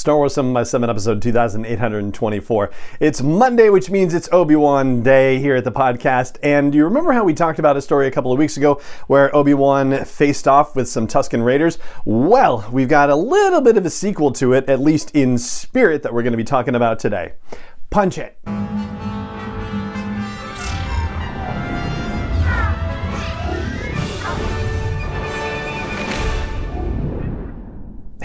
Star Wars 7 by 7 episode 2824. It's Monday, which means it's Obi-Wan Day here at the podcast. And you remember how we talked about a story a couple of weeks ago where Obi-Wan faced off with some Tusken Raiders? Well, we've got a little bit of a sequel to it, at least in spirit, that we're going to be talking about today. Punch it.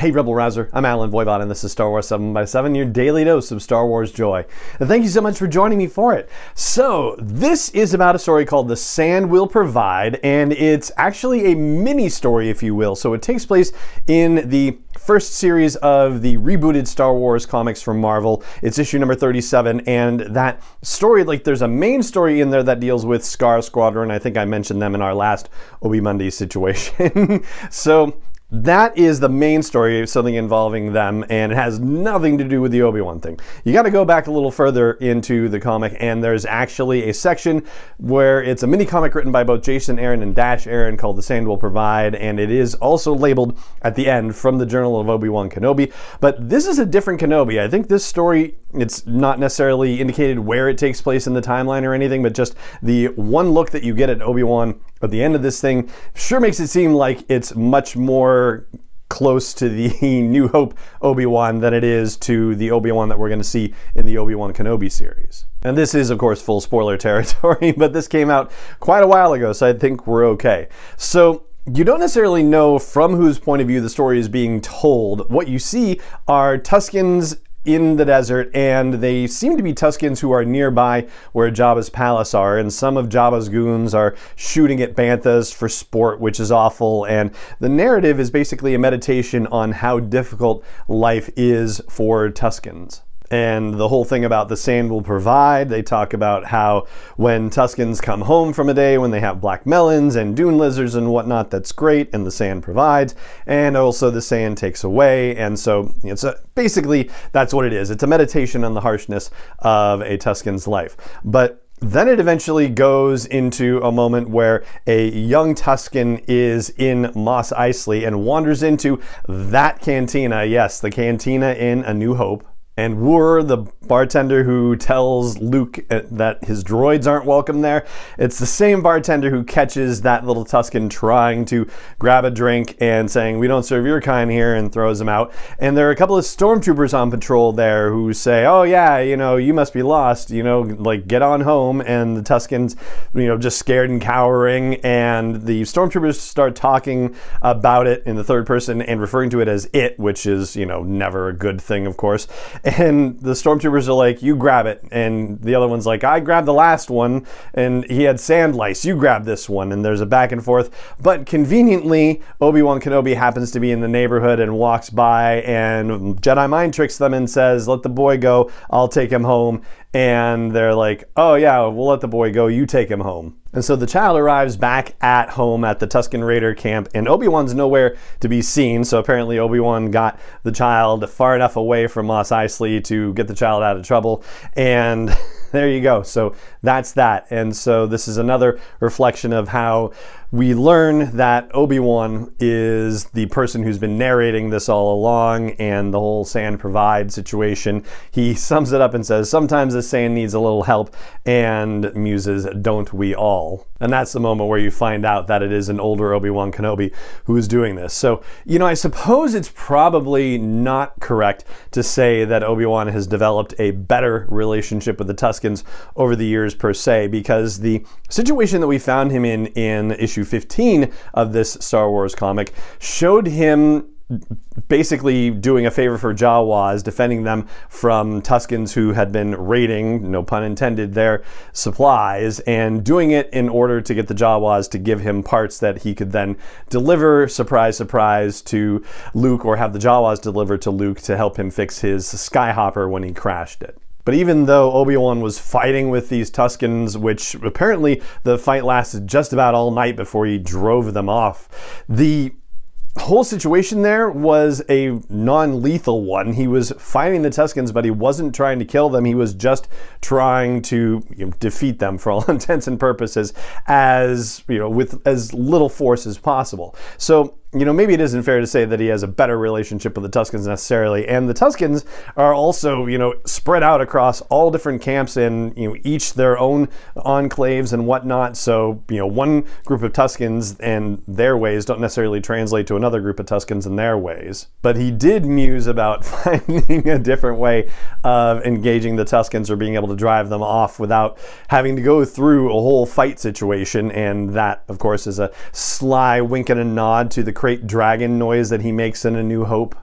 Hey Rebel Rouser, I'm Allen Voivod and this is Star Wars 7 by 7 your daily dose of Star Wars joy. And thank you so much for joining me for it. So, this is about a story called The Sand Will Provide, and it's actually a mini story, if you will. So, it takes place in the first series of the rebooted Star Wars comics from Marvel. It's issue number 37, and that story, like, there's a main story in there that deals with Scar Squadron. I think I mentioned them in our last Obi Monday situation. so, that is the main story of something involving them, and it has nothing to do with the Obi Wan thing. You got to go back a little further into the comic, and there's actually a section where it's a mini comic written by both Jason Aaron and Dash Aaron called The Sand Will Provide, and it is also labeled at the end from the Journal of Obi Wan Kenobi. But this is a different Kenobi. I think this story, it's not necessarily indicated where it takes place in the timeline or anything, but just the one look that you get at Obi Wan at the end of this thing sure makes it seem like it's much more close to the New Hope Obi Wan than it is to the Obi Wan that we're going to see in the Obi Wan Kenobi series. And this is, of course, full spoiler territory, but this came out quite a while ago, so I think we're okay. So, you don't necessarily know from whose point of view the story is being told. What you see are Tuskens in the desert, and they seem to be Tuskens who are nearby where Jabba's palace are. And some of Jabba's goons are shooting at banthas for sport, which is awful. And the narrative is basically a meditation on how difficult life is for Tuskens and the whole thing about the sand will provide. They talk about how when Tuskens come home from a day when they have black melons and dune lizards and whatnot, that's great, and the sand provides, and also the sand takes away. And so it's a, basically that's what it is. It's a meditation on the harshness of a Tusken's life. But then it eventually goes into a moment where a young Tusken is in Mos Eisley and wanders into that cantina. Yes, the cantina in A New Hope and Wuher, the bartender who tells Luke uh, that his droids aren't welcome there, it's the same bartender who catches that little Tusken trying to grab a drink and saying, We don't serve your kind here, and throws him out. And there are a couple of stormtroopers on patrol there who say, Oh, yeah, you know, you must be lost, you know, like get on home. And the Tuskens, you know, just scared and cowering. And the stormtroopers start talking about it in the third person and referring to it as it, which is, you know, never a good thing, of course and the stormtroopers are like, "You grab it," and the other one's like, "I grabbed the last one, and he had sand lice. You grab this one." And there's a back and forth. But conveniently, Obi Wan Kenobi happens to be in the neighborhood and walks by, and Jedi mind tricks them and says, "Let the boy go. I'll take him home." And they're like, "Oh yeah, we'll let the boy go. You take him home." And so the child arrives back at home at the Tusken Raider camp, and Obi Wan's nowhere to be seen. So apparently, Obi Wan got the child far enough away from Mos Eisley to get the child out of trouble. And there you go. So that's that. And so this is another reflection of how we learn that Obi-Wan is the person who's been narrating this all along and the whole sand provide situation. He sums it up and says, Sometimes the sand needs a little help, and muses, Don't we all? And that's the moment where you find out that it is an older Obi-Wan Kenobi who is doing this. So, you know, I suppose it's probably not correct to say that Obi-Wan has developed a better relationship with the Tuskens over the years per se, because the situation that we found him in in issue 15 of this Star Wars comic showed him basically doing a favor for Jawas, defending them from Tuskens who had been raiding, no pun intended, their supplies, and doing it in order to get the Jawas to give him parts that he could then deliver, surprise, surprise, to Luke, or have the Jawas deliver to Luke to help him fix his Skyhopper when he crashed it. But even though Obi-Wan was fighting with these Tuskens, which apparently the fight lasted just about all night before he drove them off, the whole situation there was a non-lethal one. He was fighting the Tuskens, but he wasn't trying to kill them. He was just trying to you know, defeat them for all intents and purposes, as you know, with as little force as possible. So you know, maybe it isn't fair to say that he has a better relationship with the Tuskens necessarily. And the Tuskens are also, you know, spread out across all different camps and, you know, each their own enclaves and whatnot. So, you know, one group of Tuskens and their ways don't necessarily translate to another group of Tuskens and their ways. But he did muse about finding a different way of engaging the Tuskens or being able to drive them off without having to go through a whole fight situation. And that, of course, is a sly wink and a nod to the krayt dragon noise that he makes in A New Hope.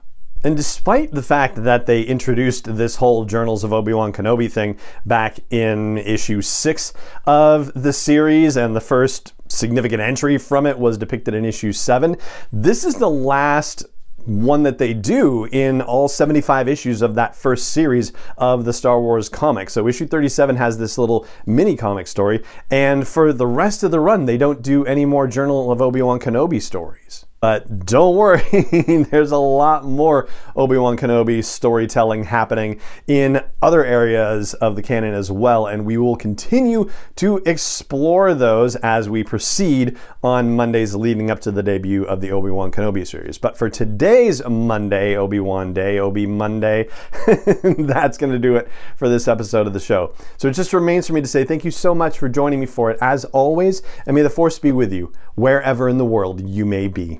And despite the fact that they introduced this whole Journals of Obi-Wan Kenobi thing back in issue six of the series, and the first significant entry from it was depicted in issue seven, this is the last one that they do in all 75 issues of that first series of the Star Wars comics. So issue 37 has this little mini comic story, and for the rest of the run, they don't do any more Journal of Obi-Wan Kenobi stories. But don't worry, there's a lot more Obi Wan Kenobi storytelling happening in other areas of the canon as well, and we will continue to explore those as we proceed on Mondays leading up to the debut of the Obi Wan Kenobi series. But for today's Monday, Obi Wan Day, Obi Monday, that's going to do it for this episode of the show. So it just remains for me to say thank you so much for joining me for it, as always, and may the Force be with you wherever in the world you may be.